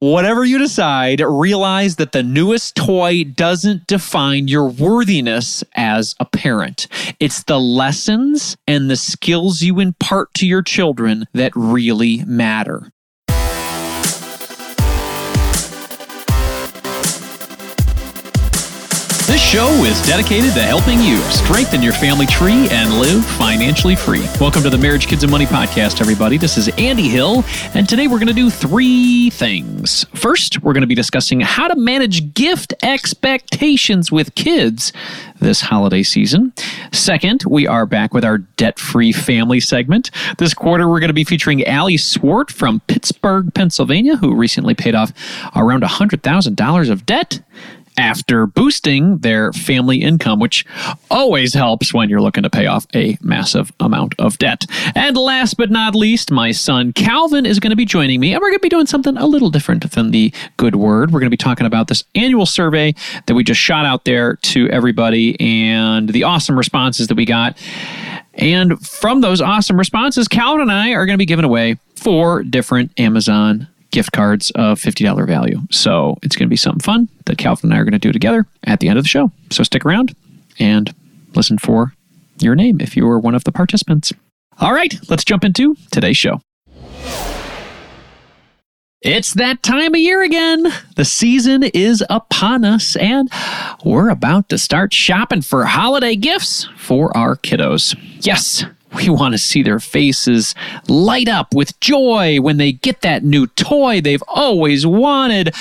Whatever you decide, realize that the newest toy doesn't define your worthiness as a parent. It's the lessons and the skills you impart to your children that really matter. This show is dedicated to helping you strengthen your family tree and live financially free. Welcome to the Marriage, Kids, and Money podcast, everybody. This is Andy Hill, and today we're going to do three things. First, we're going to be discussing how to manage gift expectations with kids this holiday season. Second, we are back with our debt free family segment. This quarter, we're going to be featuring Ali Swart from Pittsburgh, Pennsylvania, who recently paid off around $100,000 of debt after boosting their family income, which always helps when you're looking to pay off a massive amount of debt. And last but not least, my son Calvin is going to be joining me, and we're going to be doing something a little different than the good word. We're going to be talking about this annual survey that we just shot out there to everybody and the awesome responses that we got. And from those awesome responses, Calvin and I are going to be giving away four different Amazon gift cards of $50 value. So it's going to be something fun that Calvin and I are going to do together at the end of the show. So stick around and listen for your name if you were one of the participants. All right, let's jump into today's show. It's that time of year again. The season is upon us, and we're about to start shopping for holiday gifts for our kiddos. Yes, we want to see their faces light up with joy when they get that new toy they've always wanted.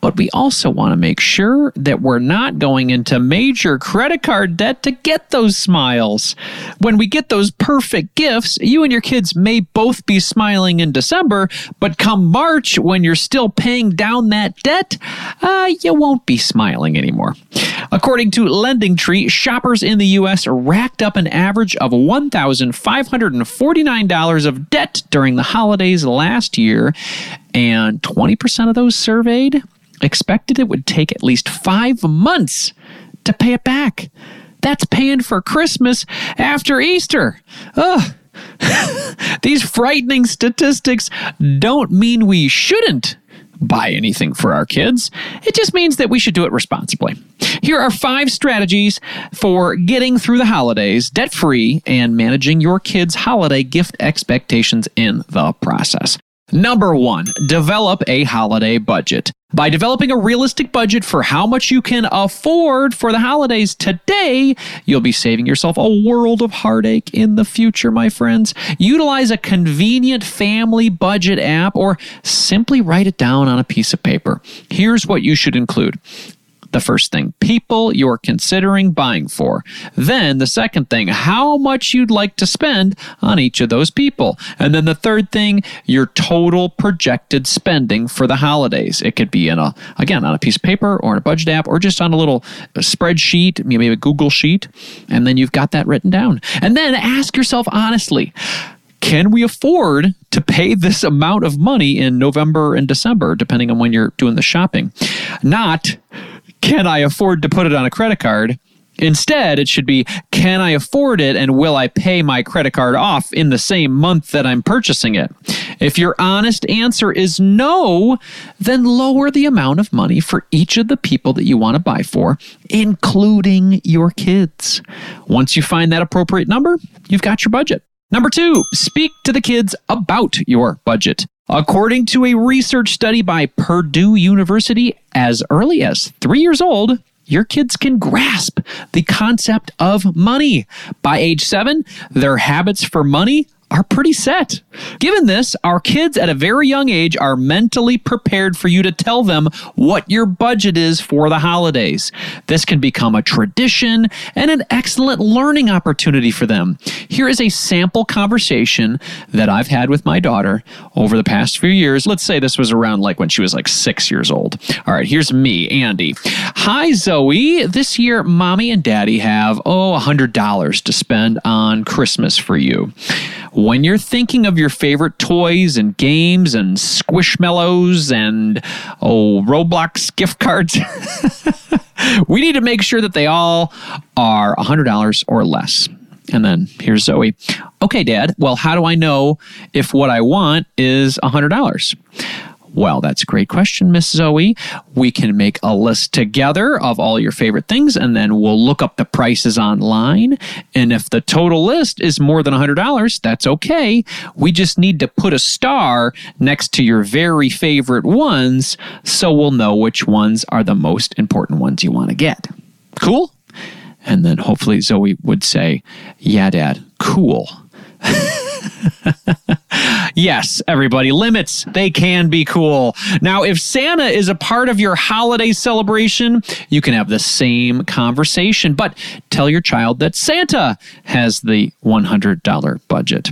But we also want to make sure that we're not going into major credit card debt to get those smiles. When we get those perfect gifts, you and your kids may both be smiling in December, but come March, when you're still paying down that debt, uh, you won't be smiling anymore. According to LendingTree, shoppers in the U.S. racked up an average of 1,000. $549 of debt during the holidays last year, and 20% of those surveyed expected it would take at least five months to pay it back. That's paying for Christmas after Easter. Ugh. These frightening statistics don't mean we shouldn't buy anything for our kids. It just means that we should do it responsibly. Here are five strategies for getting through the holidays debt free and managing your kids' holiday gift expectations in the process. Number one, develop a holiday budget. By developing a realistic budget for how much you can afford for the holidays today, you'll be saving yourself a world of heartache in the future, my friends. Utilize a convenient family budget app or simply write it down on a piece of paper. Here's what you should include the first thing, people you're considering buying for. Then the second thing, how much you'd like to spend on each of those people. And then the third thing, your total projected spending for the holidays. It could be in a, again, on a piece of paper or in a budget app or just on a little spreadsheet, maybe a Google sheet. And then you've got that written down. And then ask yourself honestly, can we afford to pay this amount of money in November and December, depending on when you're doing the shopping? Not, can I afford to put it on a credit card? Instead, it should be can I afford it and will I pay my credit card off in the same month that I'm purchasing it? If your honest answer is no, then lower the amount of money for each of the people that you want to buy for, including your kids. Once you find that appropriate number, you've got your budget. Number two, speak to the kids about your budget. According to a research study by Purdue University, as early as three years old, your kids can grasp the concept of money. By age seven, their habits for money are pretty set. Given this, our kids at a very young age are mentally prepared for you to tell them what your budget is for the holidays. This can become a tradition and an excellent learning opportunity for them. Here is a sample conversation that I've had with my daughter over the past few years. Let's say this was around like when she was like six years old. All right, here's me, Andy. Hi, Zoe. This year, mommy and daddy have, oh, $100 to spend on Christmas for you when you're thinking of your favorite toys and games and squishmallows and oh Roblox gift cards, we need to make sure that they all are $100 or less. And then here's Zoe. Okay, Dad, well, how do I know if what I want is $100? Well, that's a great question, Miss Zoe. We can make a list together of all your favorite things, and then we'll look up the prices online. And if the total list is more than $100, that's okay. We just need to put a star next to your very favorite ones so we'll know which ones are the most important ones you want to get. Cool? And then hopefully Zoe would say, Yeah, Dad, cool. yes, everybody, limits, they can be cool. Now, if Santa is a part of your holiday celebration, you can have the same conversation, but tell your child that Santa has the $100 budget.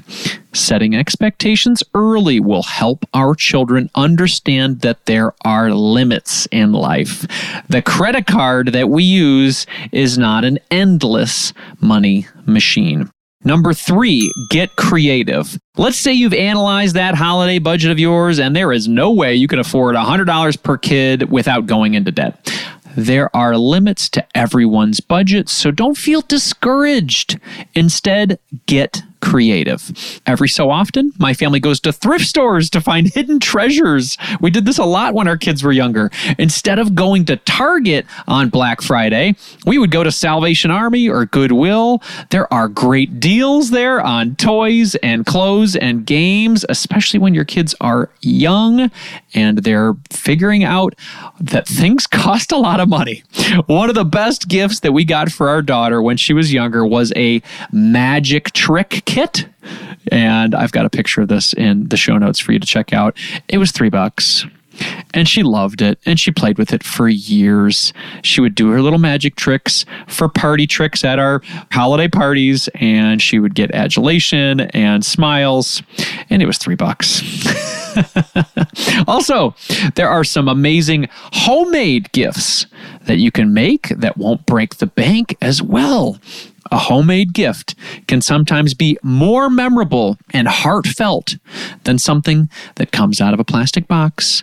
Setting expectations early will help our children understand that there are limits in life. The credit card that we use is not an endless money machine. Number three, get creative. Let's say you've analyzed that holiday budget of yours and there is no way you can afford $100 per kid without going into debt. There are limits to everyone's budget, so don't feel discouraged. Instead, get creative. Every so often, my family goes to thrift stores to find hidden treasures. We did this a lot when our kids were younger. Instead of going to Target on Black Friday, we would go to Salvation Army or Goodwill. There are great deals there on toys and clothes and games, especially when your kids are young and they're figuring out that things cost a lot of money. One of the best gifts that we got for our daughter when she was younger was a magic trick kit. And I've got a picture of this in the show notes for you to check out. It was three bucks. And she loved it and she played with it for years. She would do her little magic tricks for party tricks at our holiday parties and she would get adulation and smiles. And it was three bucks. also, there are some amazing homemade gifts that you can make that won't break the bank as well. A homemade gift can sometimes be more memorable and heartfelt than something that comes out of a plastic box.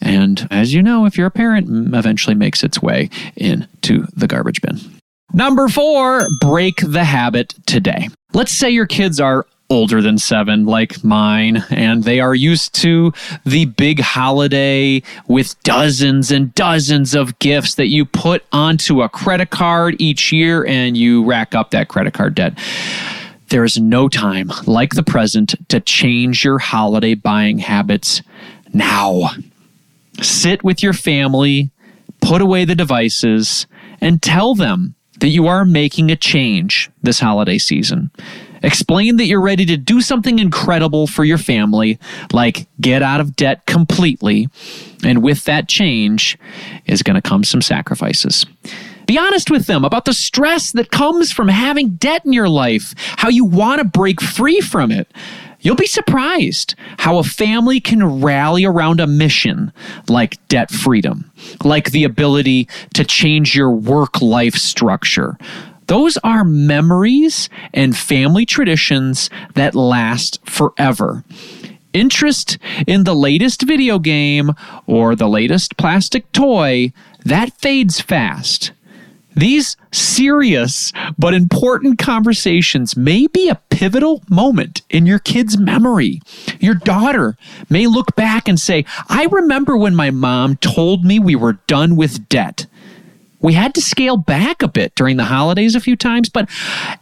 And as you know, if you're a parent, eventually makes its way into the garbage bin. Number four, break the habit today. Let's say your kids are older than seven, like mine, and they are used to the big holiday with dozens and dozens of gifts that you put onto a credit card each year and you rack up that credit card debt. There is no time like the present to change your holiday buying habits now. Sit with your family, put away the devices, and tell them that you are making a change this holiday season. Explain that you're ready to do something incredible for your family, like get out of debt completely. And with that change is going to come some sacrifices. Be honest with them about the stress that comes from having debt in your life, how you want to break free from it. You'll be surprised how a family can rally around a mission like debt freedom, like the ability to change your work life structure, those are memories and family traditions that last forever. Interest in the latest video game or the latest plastic toy, that fades fast. These serious but important conversations may be a pivotal moment in your kid's memory. Your daughter may look back and say, I remember when my mom told me we were done with debt. We had to scale back a bit during the holidays a few times, but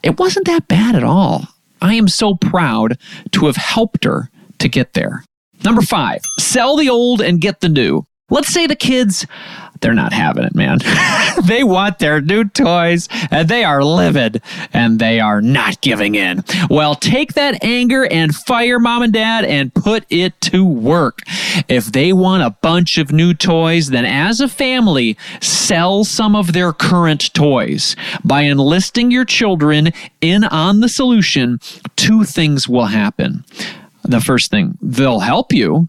it wasn't that bad at all. I am so proud to have helped her to get there. Number five, sell the old and get the new. Let's say the kids they're not having it, man. they want their new toys and they are livid and they are not giving in. Well, take that anger and fire mom and dad and put it to work. If they want a bunch of new toys, then as a family, sell some of their current toys. By enlisting your children in on the solution, two things will happen. The first thing, they'll help you.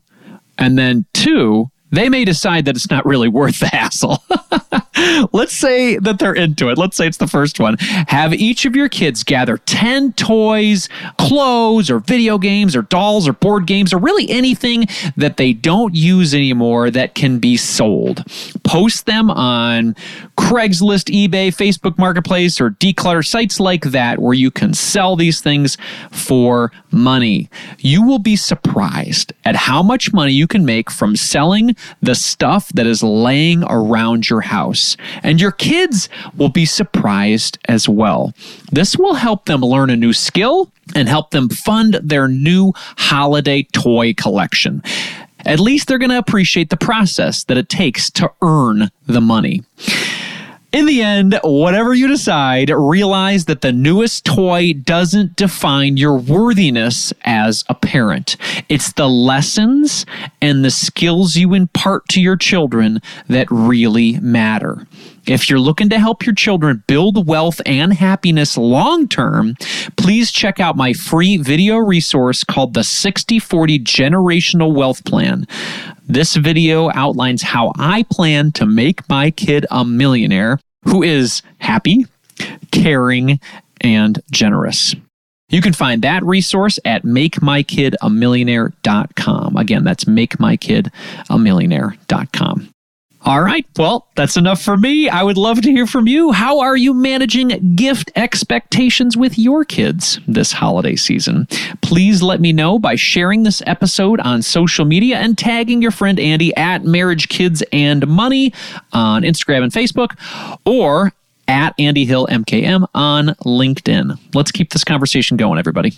And then two, they may decide that it's not really worth the hassle. Let's say that they're into it. Let's say it's the first one. Have each of your kids gather 10 toys, clothes, or video games, or dolls, or board games, or really anything that they don't use anymore that can be sold. Post them on Craigslist, eBay, Facebook Marketplace, or declutter sites like that where you can sell these things for money. You will be surprised at how much money you can make from selling the stuff that is laying around your house. And your kids will be surprised as well. This will help them learn a new skill and help them fund their new holiday toy collection. At least they're going to appreciate the process that it takes to earn the money. In the end, whatever you decide, realize that the newest toy doesn't define your worthiness as a parent. It's the lessons and the skills you impart to your children that really matter. If you're looking to help your children build wealth and happiness long term, please check out my free video resource called the 6040 Generational Wealth Plan. This video outlines how I plan to make my kid a millionaire who is happy, caring, and generous. You can find that resource at makemykidamillionaire.com. Again, that's makemykidamillionaire.com. All right. Well, that's enough for me. I would love to hear from you. How are you managing gift expectations with your kids this holiday season? Please let me know by sharing this episode on social media and tagging your friend Andy at Marriage Kids and Money on Instagram and Facebook or at Andy Hill MKM on LinkedIn. Let's keep this conversation going, everybody.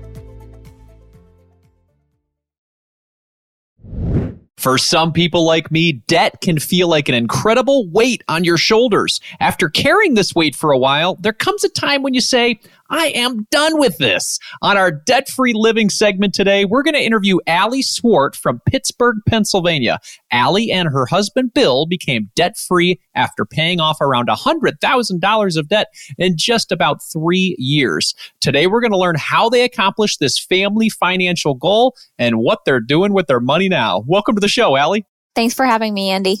For some people like me, debt can feel like an incredible weight on your shoulders. After carrying this weight for a while, there comes a time when you say, I am done with this. On our debt free living segment today, we're going to interview Ali Swart from Pittsburgh, Pennsylvania. Ali and her husband Bill became debt free after paying off around $100,000 of debt in just about three years. Today, we're going to learn how they accomplished this family financial goal and what they're doing with their money now. Welcome to the show, Ali. Thanks for having me, Andy.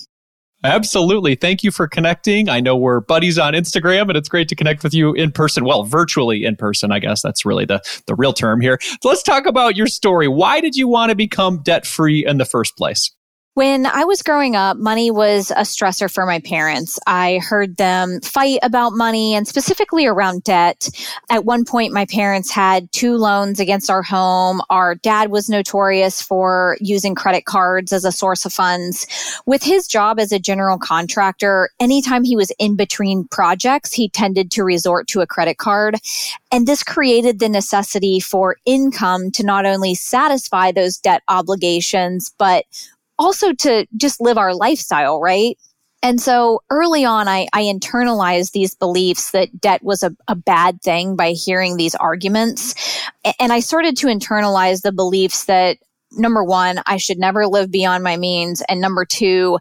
Absolutely. Thank you for connecting. I know we're buddies on Instagram and it's great to connect with you in person. Well, virtually in person, I guess that's really the, the real term here. So let's talk about your story. Why did you want to become debt free in the first place? When I was growing up, money was a stressor for my parents. I heard them fight about money and specifically around debt. At one point, my parents had two loans against our home. Our dad was notorious for using credit cards as a source of funds. With his job as a general contractor, anytime he was in between projects, he tended to resort to a credit card. And this created the necessity for income to not only satisfy those debt obligations, but also to just live our lifestyle, right? And so early on, I, I internalized these beliefs that debt was a, a bad thing by hearing these arguments. And I started to internalize the beliefs that number one, I should never live beyond my means. And number two,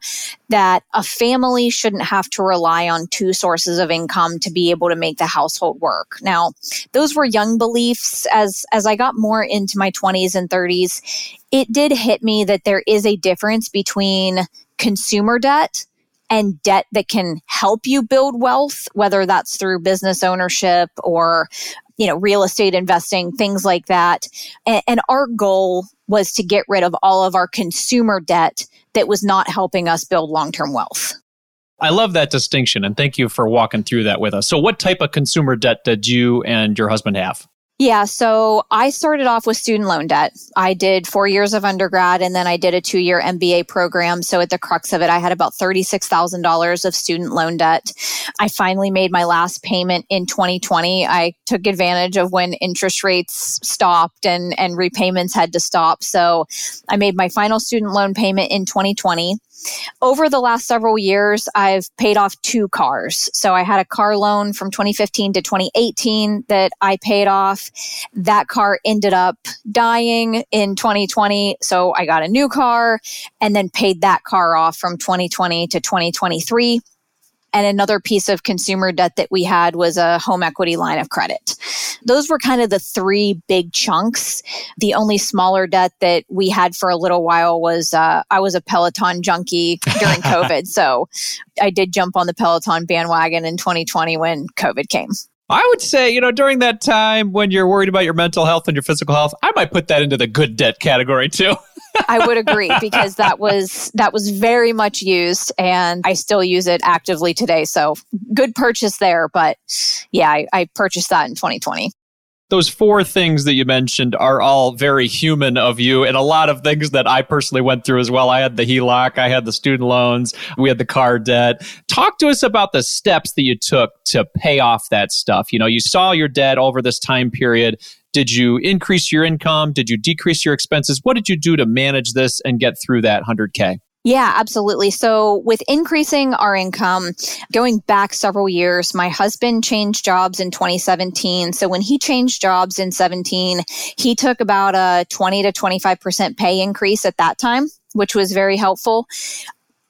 that a family shouldn't have to rely on two sources of income to be able to make the household work. Now, those were young beliefs. As, as I got more into my 20s and 30s, it did hit me that there is a difference between consumer debt and debt that can help you build wealth, whether that's through business ownership or you know, real estate investing, things like that. And, and our goal was to get rid of all of our consumer debt that was not helping us build long term wealth. I love that distinction and thank you for walking through that with us. So, what type of consumer debt did you and your husband have? Yeah, so I started off with student loan debt. I did four years of undergrad and then I did a two year MBA program. So at the crux of it, I had about $36,000 of student loan debt. I finally made my last payment in 2020. I took advantage of when interest rates stopped and, and repayments had to stop. So I made my final student loan payment in 2020. Over the last several years, I've paid off two cars. So I had a car loan from 2015 to 2018 that I paid off. That car ended up dying in 2020. So I got a new car and then paid that car off from 2020 to 2023. And another piece of consumer debt that we had was a home equity line of credit. Those were kind of the three big chunks. The only smaller debt that we had for a little while was uh, I was a Peloton junkie during COVID. so I did jump on the Peloton bandwagon in 2020 when COVID came. I would say, you know, during that time when you're worried about your mental health and your physical health, I might put that into the good debt category too. I would agree because that was that was very much used and I still use it actively today. So good purchase there. But yeah, I, I purchased that in 2020 those four things that you mentioned are all very human of you and a lot of things that I personally went through as well. I had the HELOC, I had the student loans, we had the car debt. Talk to us about the steps that you took to pay off that stuff. You know, you saw your debt over this time period did you increase your income? Did you decrease your expenses? What did you do to manage this and get through that 100K? Yeah, absolutely. So with increasing our income, going back several years, my husband changed jobs in 2017. So when he changed jobs in 17, he took about a 20 to 25% pay increase at that time, which was very helpful.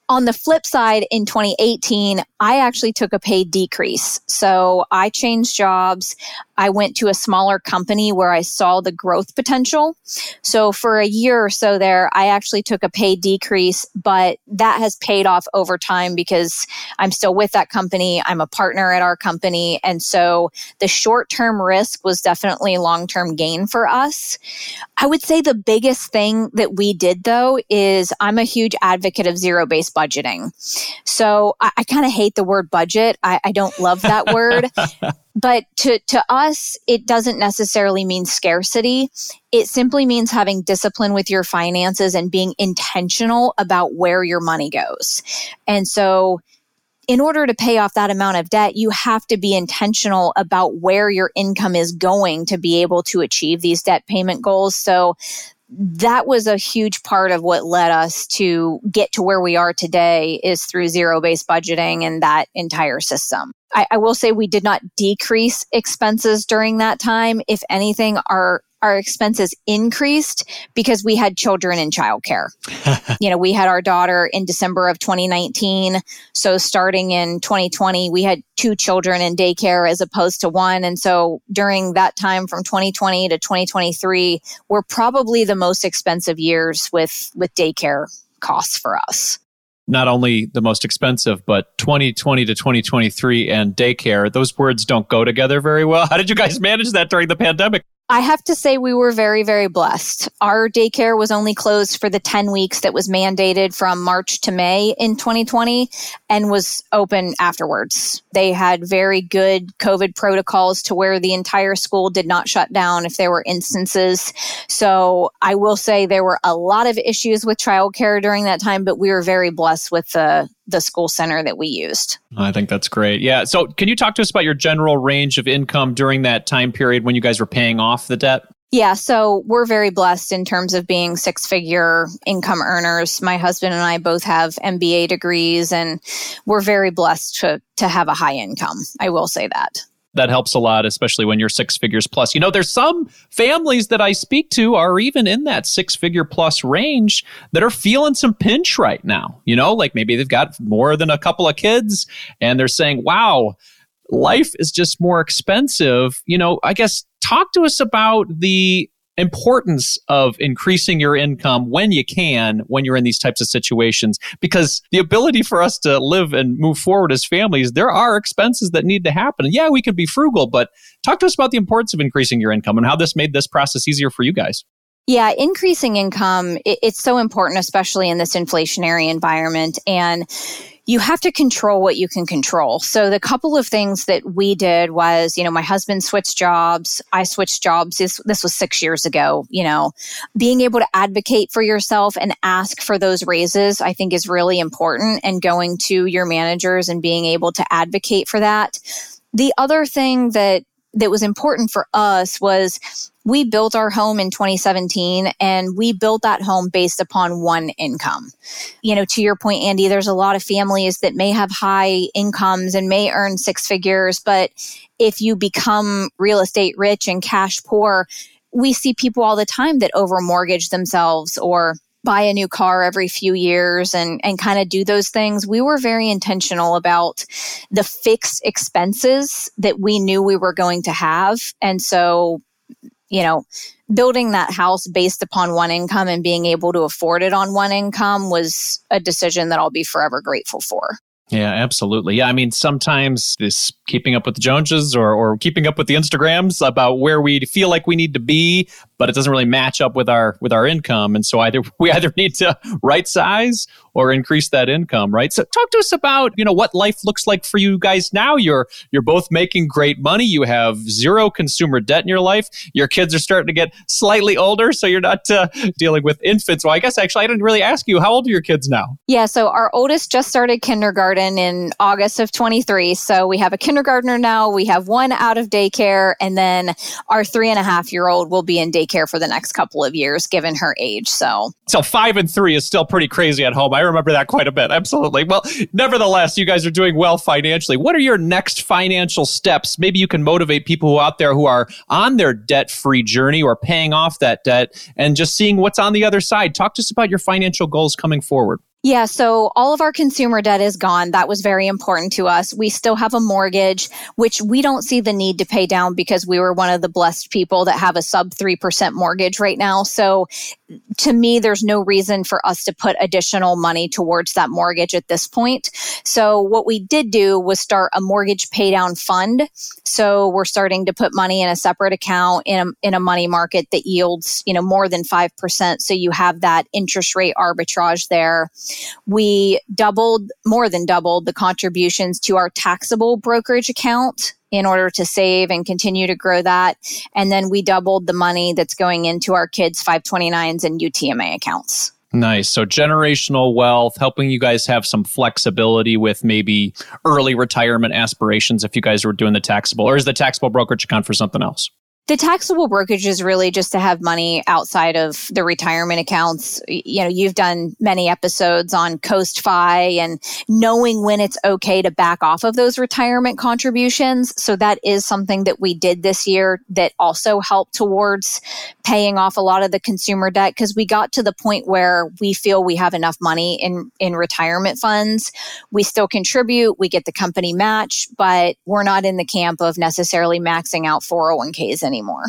On the flip side, in 2018, I actually took a pay decrease. So I changed jobs. I went to a smaller company where I saw the growth potential. So for a year or so there, I actually took a pay decrease, but that has paid off over time because I'm still with that company. I'm a partner at our company. And so the short term risk was definitely long term gain for us. I would say the biggest thing that we did though is I'm a huge advocate of zero based budgeting. So I, I kind of hate the word budget. I, I don't love that word. But to, to us, it doesn't necessarily mean scarcity. It simply means having discipline with your finances and being intentional about where your money goes. And so, in order to pay off that amount of debt, you have to be intentional about where your income is going to be able to achieve these debt payment goals. So, that was a huge part of what led us to get to where we are today is through zero based budgeting and that entire system. I, I will say we did not decrease expenses during that time. If anything, our our expenses increased because we had children in childcare. you know, we had our daughter in December of 2019. So starting in 2020, we had two children in daycare as opposed to one. And so during that time from 2020 to 2023, were probably the most expensive years with, with daycare costs for us not only the most expensive, but 2020 to 2023 and daycare, those words don't go together very well. How did you guys manage that during the pandemic? I have to say we were very, very blessed. Our daycare was only closed for the 10 weeks that was mandated from March to May in 2020 and was open afterwards. They had very good COVID protocols to where the entire school did not shut down if there were instances. So I will say there were a lot of issues with childcare during that time, but we were very blessed with the the school center that we used. I think that's great. Yeah. So, can you talk to us about your general range of income during that time period when you guys were paying off the debt? Yeah, so we're very blessed in terms of being six figure income earners. My husband and I both have MBA degrees and we're very blessed to to have a high income. I will say that that helps a lot, especially when you're six figures plus. You know, there's some families that I speak to are even in that six figure plus range that are feeling some pinch right now. You know, like maybe they've got more than a couple of kids and they're saying, wow, life is just more expensive. You know, I guess talk to us about the importance of increasing your income when you can when you're in these types of situations because the ability for us to live and move forward as families there are expenses that need to happen yeah we can be frugal but talk to us about the importance of increasing your income and how this made this process easier for you guys yeah, increasing income, it, it's so important, especially in this inflationary environment. And you have to control what you can control. So the couple of things that we did was, you know, my husband switched jobs. I switched jobs. This, this was six years ago, you know, being able to advocate for yourself and ask for those raises, I think is really important and going to your managers and being able to advocate for that. The other thing that that was important for us was we built our home in 2017 and we built that home based upon one income. You know, to your point, Andy, there's a lot of families that may have high incomes and may earn six figures, but if you become real estate rich and cash poor, we see people all the time that over mortgage themselves or buy a new car every few years and, and kind of do those things. We were very intentional about the fixed expenses that we knew we were going to have. And so, you know, building that house based upon one income and being able to afford it on one income was a decision that I'll be forever grateful for. Yeah, absolutely. Yeah, I mean, sometimes this keeping up with the Joneses or, or keeping up with the Instagrams about where we feel like we need to be, but it doesn't really match up with our with our income, and so either we either need to right size or increase that income, right? So talk to us about, you know, what life looks like for you guys now. You're you're both making great money. You have zero consumer debt in your life. Your kids are starting to get slightly older, so you're not uh, dealing with infants. Well, I guess actually I didn't really ask you how old are your kids now? Yeah, so our oldest just started kindergarten in August of 23. So we have a kindergartner now. We have one out of daycare, and then our three and a half year old will be in daycare for the next couple of years, given her age. So so five and three is still pretty crazy at home. I remember that quite a bit. Absolutely. Well, nevertheless, you guys are doing well financially. What are your next financial steps? Maybe you can motivate people out there who are on their debt free journey or paying off that debt and just seeing what's on the other side. Talk to us about your financial goals coming forward. Yeah, so all of our consumer debt is gone. That was very important to us. We still have a mortgage, which we don't see the need to pay down because we were one of the blessed people that have a sub 3% mortgage right now. So to me, there's no reason for us to put additional money towards that mortgage at this point. So what we did do was start a mortgage paydown fund. So we're starting to put money in a separate account in a, in a money market that yields, you know, more than 5%. So you have that interest rate arbitrage there. We doubled, more than doubled the contributions to our taxable brokerage account in order to save and continue to grow that. And then we doubled the money that's going into our kids' 529s and UTMA accounts. Nice. So generational wealth, helping you guys have some flexibility with maybe early retirement aspirations if you guys were doing the taxable, or is the taxable brokerage account for something else? The taxable brokerage is really just to have money outside of the retirement accounts. You know, you've done many episodes on Coast Fi and knowing when it's okay to back off of those retirement contributions. So that is something that we did this year that also helped towards paying off a lot of the consumer debt because we got to the point where we feel we have enough money in, in retirement funds. We still contribute, we get the company match, but we're not in the camp of necessarily maxing out 401ks anymore anymore.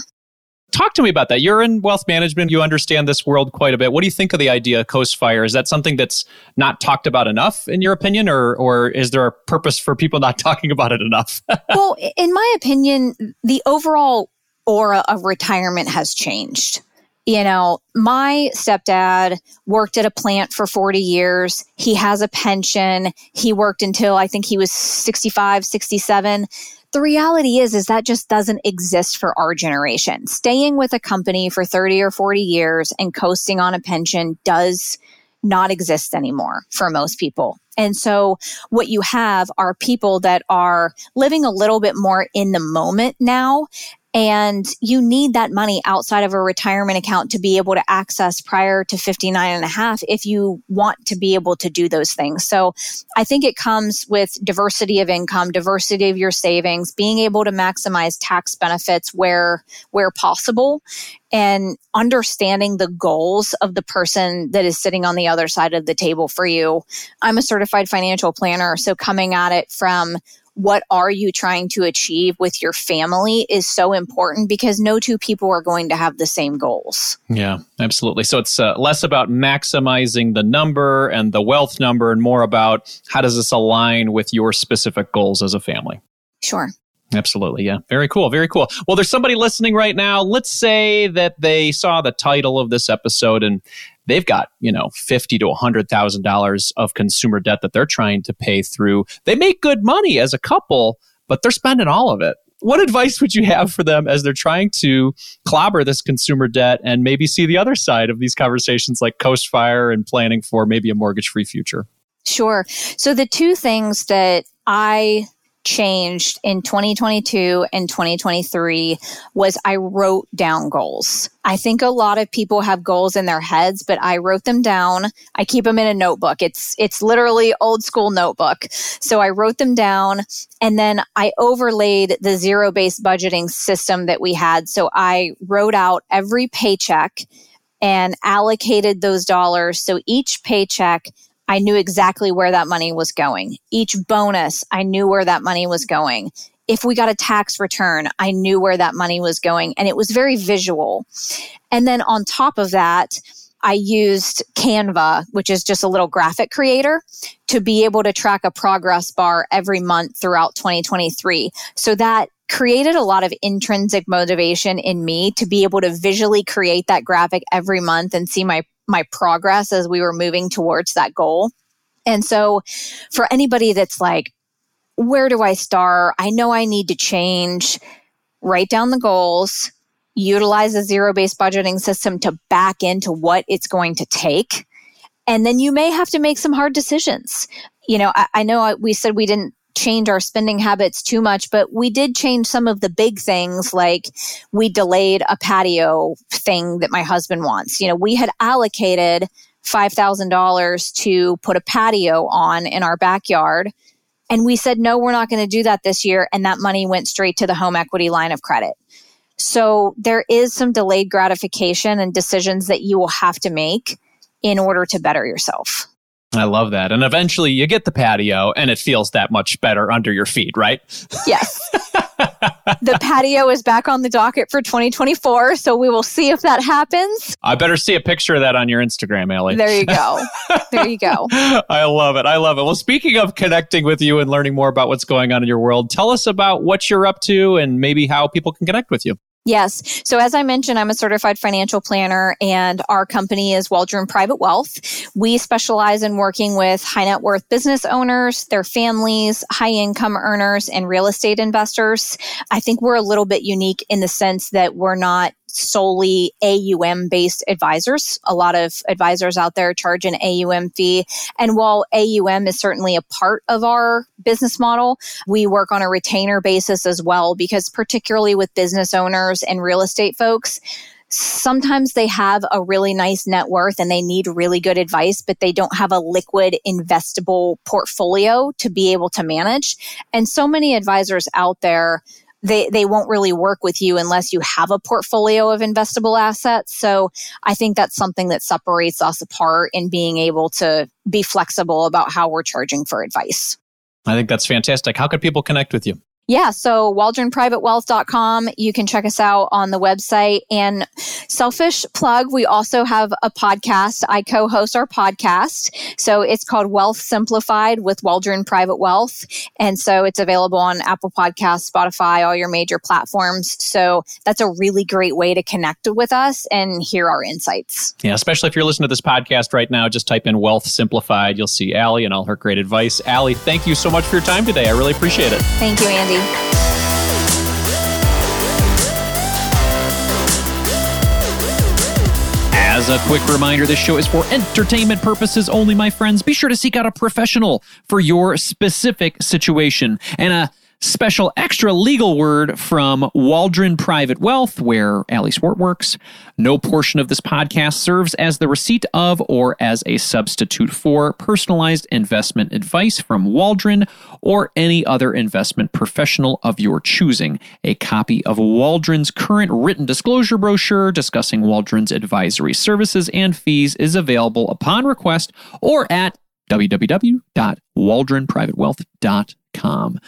Talk to me about that. You're in wealth management. You understand this world quite a bit. What do you think of the idea of Coast Fire? Is that something that's not talked about enough, in your opinion, or or is there a purpose for people not talking about it enough? well, in my opinion, the overall aura of retirement has changed you know, my stepdad worked at a plant for 40 years. He has a pension. He worked until I think he was 65, 67 the reality is is that just doesn't exist for our generation staying with a company for 30 or 40 years and coasting on a pension does not exist anymore for most people and so what you have are people that are living a little bit more in the moment now and you need that money outside of a retirement account to be able to access prior to 59 and a half if you want to be able to do those things. So I think it comes with diversity of income, diversity of your savings, being able to maximize tax benefits where, where possible and understanding the goals of the person that is sitting on the other side of the table for you. I'm a certified financial planner. So coming at it from what are you trying to achieve with your family is so important because no two people are going to have the same goals. Yeah, absolutely. So it's uh, less about maximizing the number and the wealth number and more about how does this align with your specific goals as a family. Sure. Absolutely. Yeah. Very cool. Very cool. Well, there's somebody listening right now. Let's say that they saw the title of this episode and they've got, you know, fifty to hundred thousand dollars of consumer debt that they're trying to pay through. They make good money as a couple, but they're spending all of it. What advice would you have for them as they're trying to clobber this consumer debt and maybe see the other side of these conversations like Coast Fire and planning for maybe a mortgage free future? Sure. So the two things that I changed in 2022 and 2023 was I wrote down goals. I think a lot of people have goals in their heads, but I wrote them down. I keep them in a notebook. It's it's literally old school notebook. So I wrote them down and then I overlaid the zero-based budgeting system that we had. So I wrote out every paycheck and allocated those dollars so each paycheck I knew exactly where that money was going. Each bonus, I knew where that money was going. If we got a tax return, I knew where that money was going. And it was very visual. And then on top of that, I used Canva, which is just a little graphic creator, to be able to track a progress bar every month throughout 2023. So that created a lot of intrinsic motivation in me to be able to visually create that graphic every month and see my my progress as we were moving towards that goal. And so for anybody that's like, where do I start? I know I need to change. Write down the goals, utilize a zero based budgeting system to back into what it's going to take. And then you may have to make some hard decisions. You know, I, I know we said we didn't change our spending habits too much, but we did change some of the big things like we delayed a patio thing that my husband wants. You know, we had allocated $5,000 to put a patio on in our backyard. And we said, no, we're not going to do that this year. And that money went straight to the home equity line of credit. So there is some delayed gratification and decisions that you will have to make in order to better yourself. I love that. And eventually you get the patio and it feels that much better under your feet, right? Yes. the patio is back on the docket for 2024. So we will see if that happens. I better see a picture of that on your Instagram, Ellie. There you go. There you go. I love it. I love it. Well, speaking of connecting with you and learning more about what's going on in your world, tell us about what you're up to and maybe how people can connect with you. Yes. So as I mentioned, I'm a certified financial planner and our company is Waldron Private Wealth. We specialize in working with high net worth business owners, their families, high income earners, and real estate investors. I think we're a little bit unique in the sense that we're not solely AUM based advisors. A lot of advisors out there charge an AUM fee. And while AUM is certainly a part of our business model, we work on a retainer basis as well, because particularly with business owners, and real estate folks sometimes they have a really nice net worth and they need really good advice, but they don't have a liquid investable portfolio to be able to manage. And so many advisors out there, they, they won't really work with you unless you have a portfolio of investable assets. So I think that's something that separates us apart in being able to be flexible about how we're charging for advice. I think that's fantastic. How can people connect with you? Yeah, so waldronprivatewealth.com. You can check us out on the website. And selfish plug, we also have a podcast. I co host our podcast. So it's called Wealth Simplified with Waldron Private Wealth. And so it's available on Apple Podcasts, Spotify, all your major platforms. So that's a really great way to connect with us and hear our insights. Yeah, especially if you're listening to this podcast right now, just type in Wealth Simplified. You'll see Ali and all her great advice. Ali, thank you so much for your time today. I really appreciate it. Thank you, Andy. As a quick reminder, this show is for entertainment purposes only, my friends. Be sure to seek out a professional for your specific situation. And a special extra legal word from Waldron Private Wealth, where Ali Swart works. No portion of this podcast serves as the receipt of or as a substitute for personalized investment advice from Waldron or any other investment professional of your choosing. A copy of Waldron's current written disclosure brochure discussing Waldron's advisory services and fees is available upon request or at www.waldronprivatewealth.com.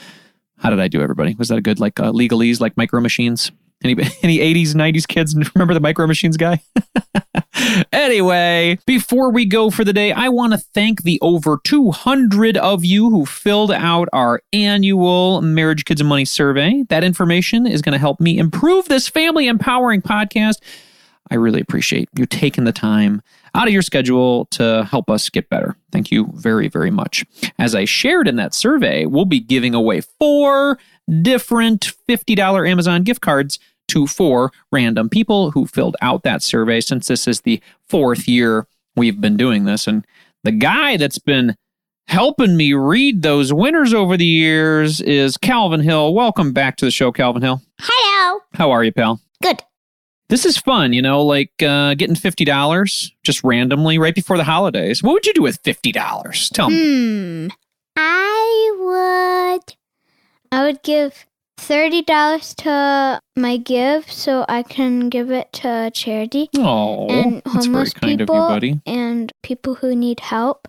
How did I do, everybody? Was that a good like uh, legalese, like micro machines? Any any 80s, 90s kids remember the micro machines guy? anyway, before we go for the day, I want to thank the over 200 of you who filled out our annual Marriage, Kids, and Money survey. That information is going to help me improve this family empowering podcast. I really appreciate you taking the time out of your schedule to help us get better. Thank you very, very much. As I shared in that survey, we'll be giving away four different $50 Amazon gift cards to four random people who filled out that survey since this is the fourth year we've been doing this. And the guy that's been helping me read those winners over the years is Calvin Hill. Welcome back to the show, Calvin Hill. Hello. How are you, pal? Good. This is fun, you know, like uh, getting fifty dollars just randomly right before the holidays. What would you do with fifty dollars? Tell me. Hmm. I would. I would give thirty dollars to my give, so I can give it to charity Oh, and that's very homeless kind people of you, buddy. and people who need help,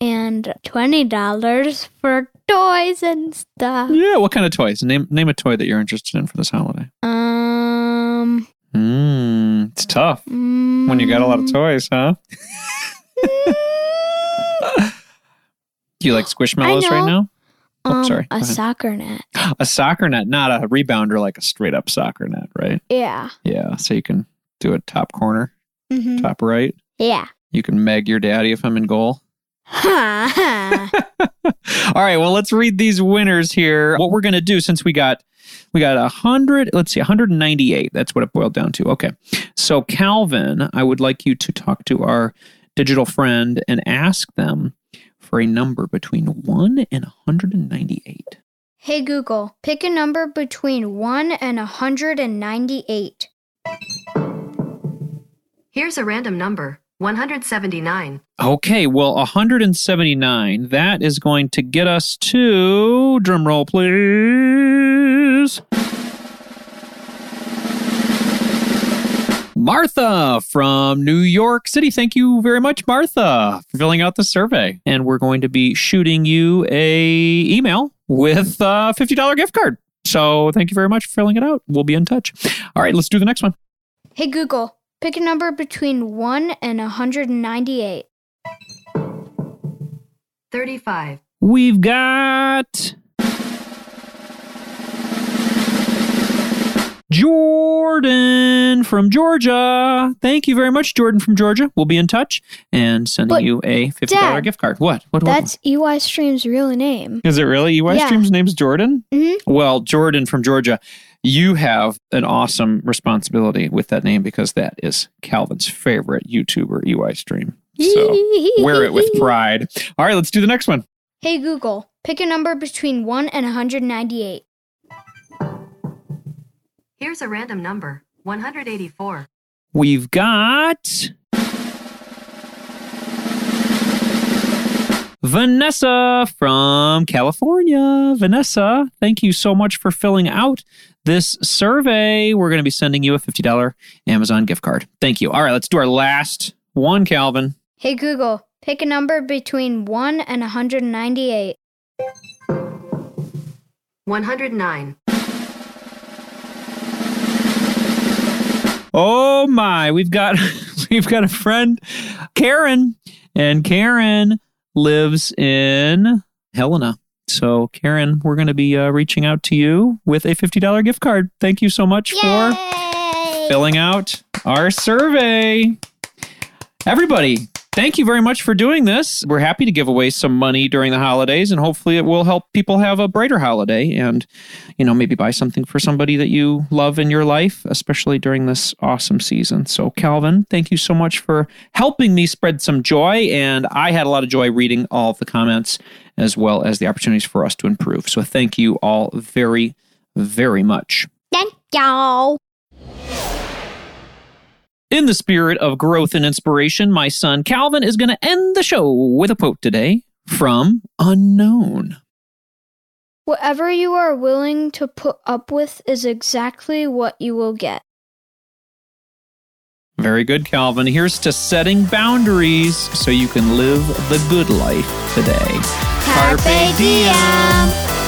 and twenty dollars for toys and stuff. Yeah, what kind of toys? Name name a toy that you're interested in for this holiday. Um. Mm, it's tough when you got a lot of toys, huh? Do you like squishmallows right now? Oh, um, sorry. A soccer net. A soccer net, not a rebounder like a straight up soccer net, right? Yeah. Yeah, so you can do a top corner, hmm top right. Yeah. You can meg your daddy if I'm in goal. All right, well, let's read these winners here. What we're going to do since we got we got 100, let's see, 198. That's what it boiled down to. Okay. So, Calvin, I would like you to talk to our digital friend and ask them for a number between 1 and 198. Hey Google, pick a number between 1 and 198. Here's a random number 179. Okay, well, 179. That is going to get us to drum roll, please. Martha from New York City. Thank you very much, Martha, for filling out the survey. And we're going to be shooting you a email with a $50 gift card. So thank you very much for filling it out. We'll be in touch. All right, let's do the next one. Hey Google, pick a number between 1 and 198. 35. We've got Jordan from Georgia. Thank you very much, Jordan from Georgia. We'll be in touch and sending But, you a $50 Dad, gift card. What? What? what- That's EYstreem's real name. Is it really? EY Yeah. Stream's name's Jordan? Mhm. Well, Jordan from Georgia, you have an awesome responsibility with that name because that is Calvin's favorite YouTuber, EYstreem. So wear it with pride. All right, let's do the next one. Hey Google, pick a number between 1 and 198. Here's a random number 184. We've got Vanessa from California. Vanessa, thank you so much for filling out this survey. We're going to be sending you a $50 Amazon gift card. Thank you. All right, let's do our last one, Calvin. Hey Google, pick a number between 1 and 198. 109. Oh my, we've got we've got a friend, Karen, and Karen lives in Helena. So, Karen, we're going to be uh, reaching out to you with a $50 gift card. Thank you so much for filling out our survey. Everybody, thank you very much for doing this. We're happy to give away some money during the holidays, and hopefully, it will help people have a brighter holiday and, you know, maybe buy something for somebody that you love in your life, especially during this awesome season. So, Calvin, thank you so much for helping me spread some joy. And I had a lot of joy reading all of the comments as well as the opportunities for us to improve. So, thank you all very, very much. Thank y'all. In the spirit of growth and inspiration, my son Calvin is going to end the show with a quote today from Unknown. Whatever you are willing to put up with is exactly what you will get. Very good, Calvin. Here's to setting boundaries so you can live the good life today. Carpe diem.